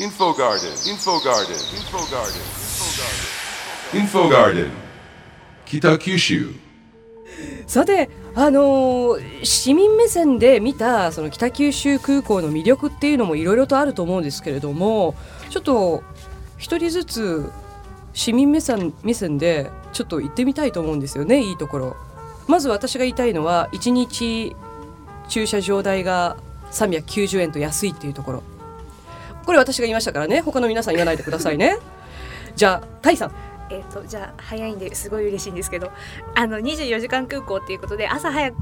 Info Garden, Info Garden, Info Garden, Info Garden, 北九州。さてあのー市民目線で見たその北九州空港の魅力っていうのもいろいろとあると思うんですけれどもちょっと一人ずつ市民目線目線でちょっと行ってみたいと思うんですよねいいところ。まず私が言いたいのは1日駐車場代が390円と安いっていうところ。これ私が言いましたからね他の皆さん言わないでくださいねじゃあタイさんえっ、とじゃあ早いんですごい嬉しいんですけどあの24時間空港っていうことで朝早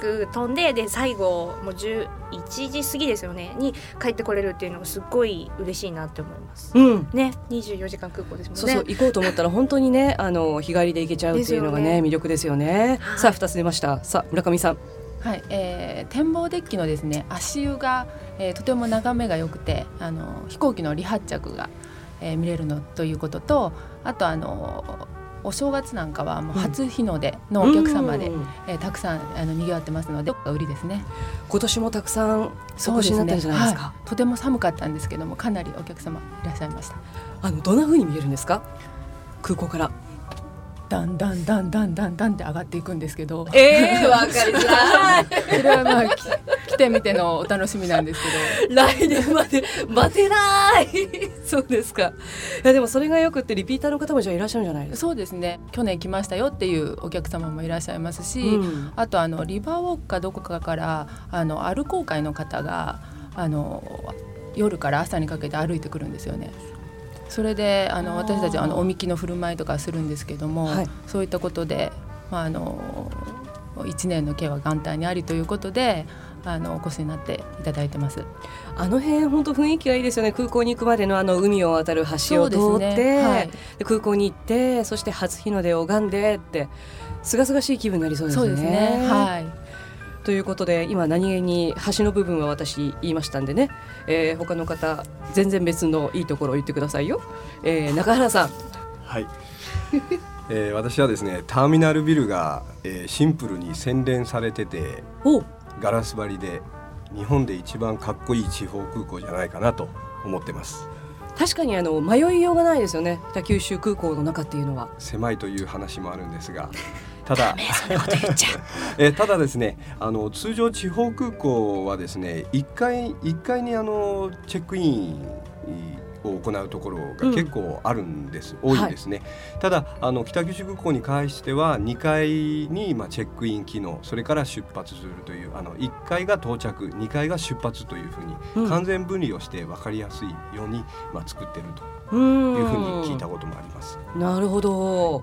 く飛んでで最後もう11時過ぎですよねに帰ってこれるっていうのがすっごい嬉しいなって思います。うんね24時間空港ですもんね。そうそう行こうと思ったら本当にねあの日帰りで行けちゃうっていうのがねね魅力ですよね。はいさあ二つ出ました。さあ村上さん。はい、えー展望デッキのですね足湯が、えーとても眺めが良くてあの飛行機の離発着が、えー見れるのということとあとあのお正月なんかはもう初日の出のお客様で、うんえーたくさんあの賑わってますので売りですね。今年もたくさんお越しになったんじゃないですか？はい、とても寒かったんですけどもかなりお客様いらっしゃいました。あのどんな風に見えるんですか？空港から。だんだんだんだんだんだんって上がっていくんですけど、ええわかりづらい。それはまあき来てみてのお楽しみなんですけど。来年まで待てない。そうですか。いやでもそれがよくってリピーターの方もじゃあいらっしゃるんじゃないですか？そうですね去年来ましたよっていうお客様もいらっしゃいますし、うんあとあのリバーウォークかどこかからあの歩こう会の方があの夜から朝にかけて歩いてくるんですよね。それであの私たちはあのおみきの振る舞いとかするんですけども、はいそういったことで、まあ、あの一年の計は元旦にありということであのお越しになっていただいてます。あの辺本当雰囲気がいいですよね。空港に行くまでのあの海を渡る橋を通って、ねはいで空港に行って、そして初日の出を拝んでって。すがすがしい気分になりそうですね。そうですね。はい。ということで今何気に橋の部分は私言いましたんでね、えー、他の方全然別のいいところを言ってくださいよ、えー、中原さん。はい、えー私はですねターミナルビルが、えーシンプルに洗練されてておガラス張りで日本で一番かっこいい地方空港じゃないかなと思ってます。確かにあの迷いようがないですよね。北九州空港の中っていうのは。狭いという話もあるんですがただ。えーただですねあの通常地方空港はですね1階一階にあのチェックインを行うところが結構あるんです、多いんですね、ただあの北九州空港に関しては2階に、まあ、チェックイン機能それから出発するというあの1階が到着2階が出発というふうに、うん。完全分離をして分かりやすいように、まあ、作ってるというふうに聞いたこともあります。なるほど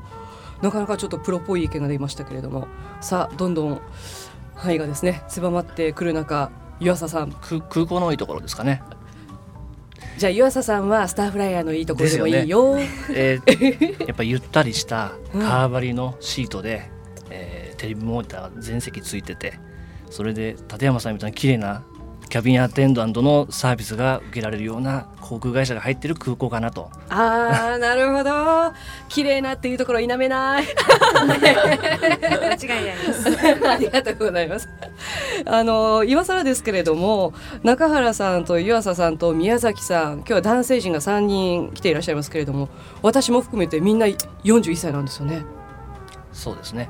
なかなかちょっとプロっぽい意見が出ましたけれども。さあどんどん範囲がですね狭まってくる中湯浅さん。空空港のいいところですかね。じゃあ湯浅さんはスターフライヤーのいいところでもいいよ。えー やっぱゆったりした革張りのシートで、えーテレビモニターが全席ついててそれで立山さんみたいな綺麗なキャビンアテンダントのサービスが受けられるような航空会社が入ってる空港かなとあーなるほど 綺麗なっていうところ否めない間違いないです。ありがとうございます。あの今更ですけれども中原さんと湯浅さんと宮崎さん今日は男性陣が3人来ていらっしゃいますけれども私も含めてみんな41歳なんですよね。そうですね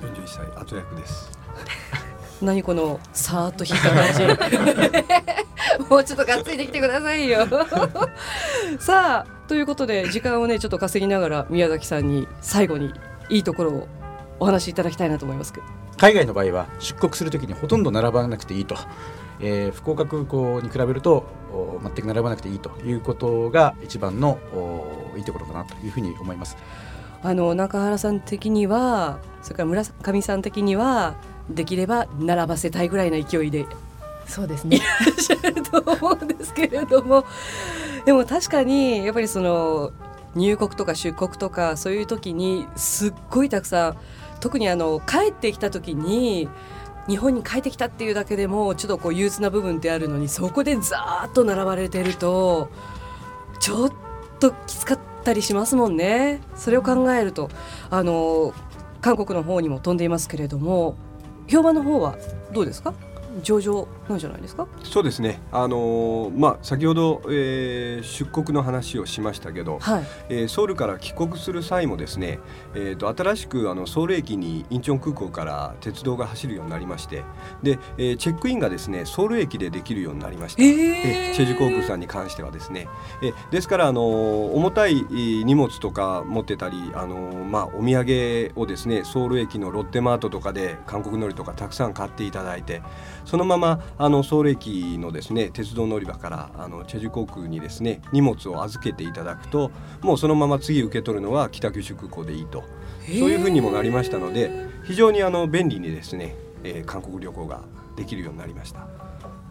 41歳後役です何このさーっと引いた感じもうちょっとがっついてきてくださいよ。さあということで時間をねちょっと稼ぎながら宮崎さんに最後にいいところをお話しいただきたいなと思います。けど海外の場合は出国するときにほとんど並ばなくていいと、えー福岡空港に比べるとお全く並ばなくていいということが一番のおいいところかなというふうに思います。あの中原さん的にはそれから村上さん的にはできれば並ばせたいぐらいの勢いでいそうですね。らっしゃると思うんですけれどもでも確かにやっぱりその入国とか出国とかそういう時にすっごいたくさん特にあの帰ってきた時に日本に帰ってきたっていうだけでもちょっとこう憂鬱な部分ってあるのにそこでザーッと並ばれてるとちょっときつかったりしますもんね。それを考えるとあの韓国の方にも飛んでいますけれども評判の方はどうですか？上場なんじゃないですか？そうですね。あのーまあ先ほど、えー出国の話をしましたけど、はい。えーソウルから帰国する際もですね、えー、と新しくあのソウル駅にインチョン空港から鉄道が走るようになりましてで、えーチェックインがですねソウル駅でできるようになりました、ええーチェジュ航空さんに関してはですね、えーですからあのー重たいえー荷物とか持ってたりあのーまあ、お土産をですねソウル駅のロッテマートとかで韓国海苔とかたくさん買っていただいてそのままあのソウル駅のですね鉄道乗り場からあのチェジュ航空にですね荷物を預けていただくともうそのまま次受け取るのは北九州空港でいいと。そういうふうにもなりましたので非常にあの便利にですね、えー韓国旅行ができるようになりました。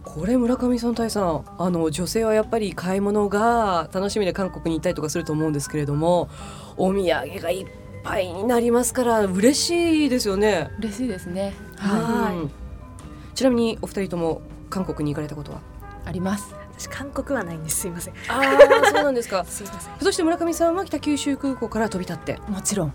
これ村上さん大さんあの女性はやっぱり買い物が楽しみで韓国に行ったりとかすると思うんですけれどもお土産がいっぱいになりますから嬉しいですよね。嬉しいですね。はい。うんちなみにお二人とも韓国に行かれたことは？あります。私韓国はないんです。すいません。ああそうなんですか。すいません。そして村上さんは北九州空港から飛び立って？もちろん。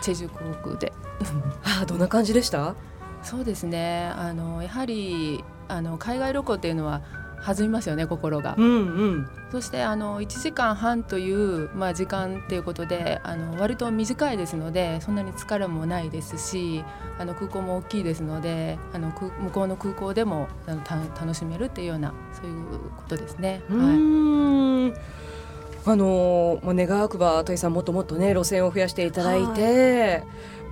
チェジュ航空で。ああどんな感じでした？そうですね。あのやはりあの海外旅行っていうのは弾みますよね心が。うんうん。そしてあの1時間半という、まあ、時間っていうことであの割と短いですのでそんなに疲れもないですしあの空港も大きいですのであの空向こうの空港でもあのた楽しめるっていうようなそういうことですね。うはいあのーまあ、願わくば土井さんもっともっとね路線を増やしていただいて、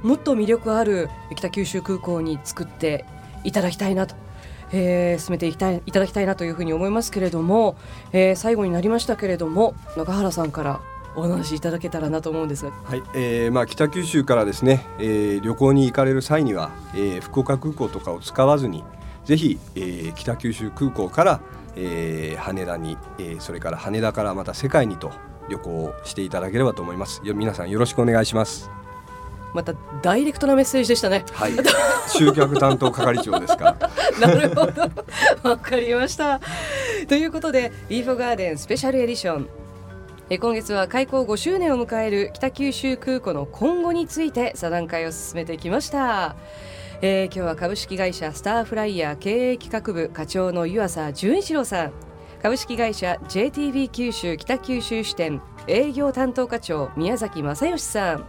もっと魅力ある北九州空港に作っていただきたいなと、えー進めていきたいいただきたいなというふうに思いますけれども、えー最後になりましたけれども中原さんからお話しいただけたらなと思うんですが。はい、えーまあ、北九州からですね、えー旅行に行かれる際には、えー福岡空港とかを使わずにぜひ、えー北九州空港から、えー羽田に、えーそれから羽田からまた世界にと旅行していただければと思います。皆さんよろしくお願いします。またダイレクトなメッセージでしたね。はい集客担当係長ですから なるほど。わかりました。ということで、リーフォガーデンスペシャルエディション。え今月は開港5周年を迎える北九州空港の今後について座談会を進めてきました。えー今日は株式会社スターフライヤー経営企画部課長の湯浅純一郎さん株式会社 JTB 九州北九州支店営業担当課長宮崎正義さん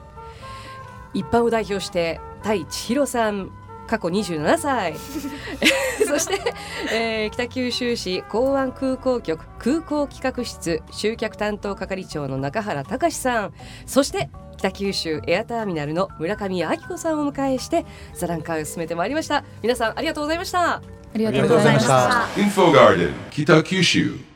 一般を代表して田井千尋さん過去27歳。そして、えー北九州市港湾空港局空港企画室集客担当係長の中原隆さん。そして北九州エアターミナルの村上明子さんをお迎えして座談会を進めてまいりました。皆さんありがとうございました。ありがとうございました。Info Garden, Kitakyushu.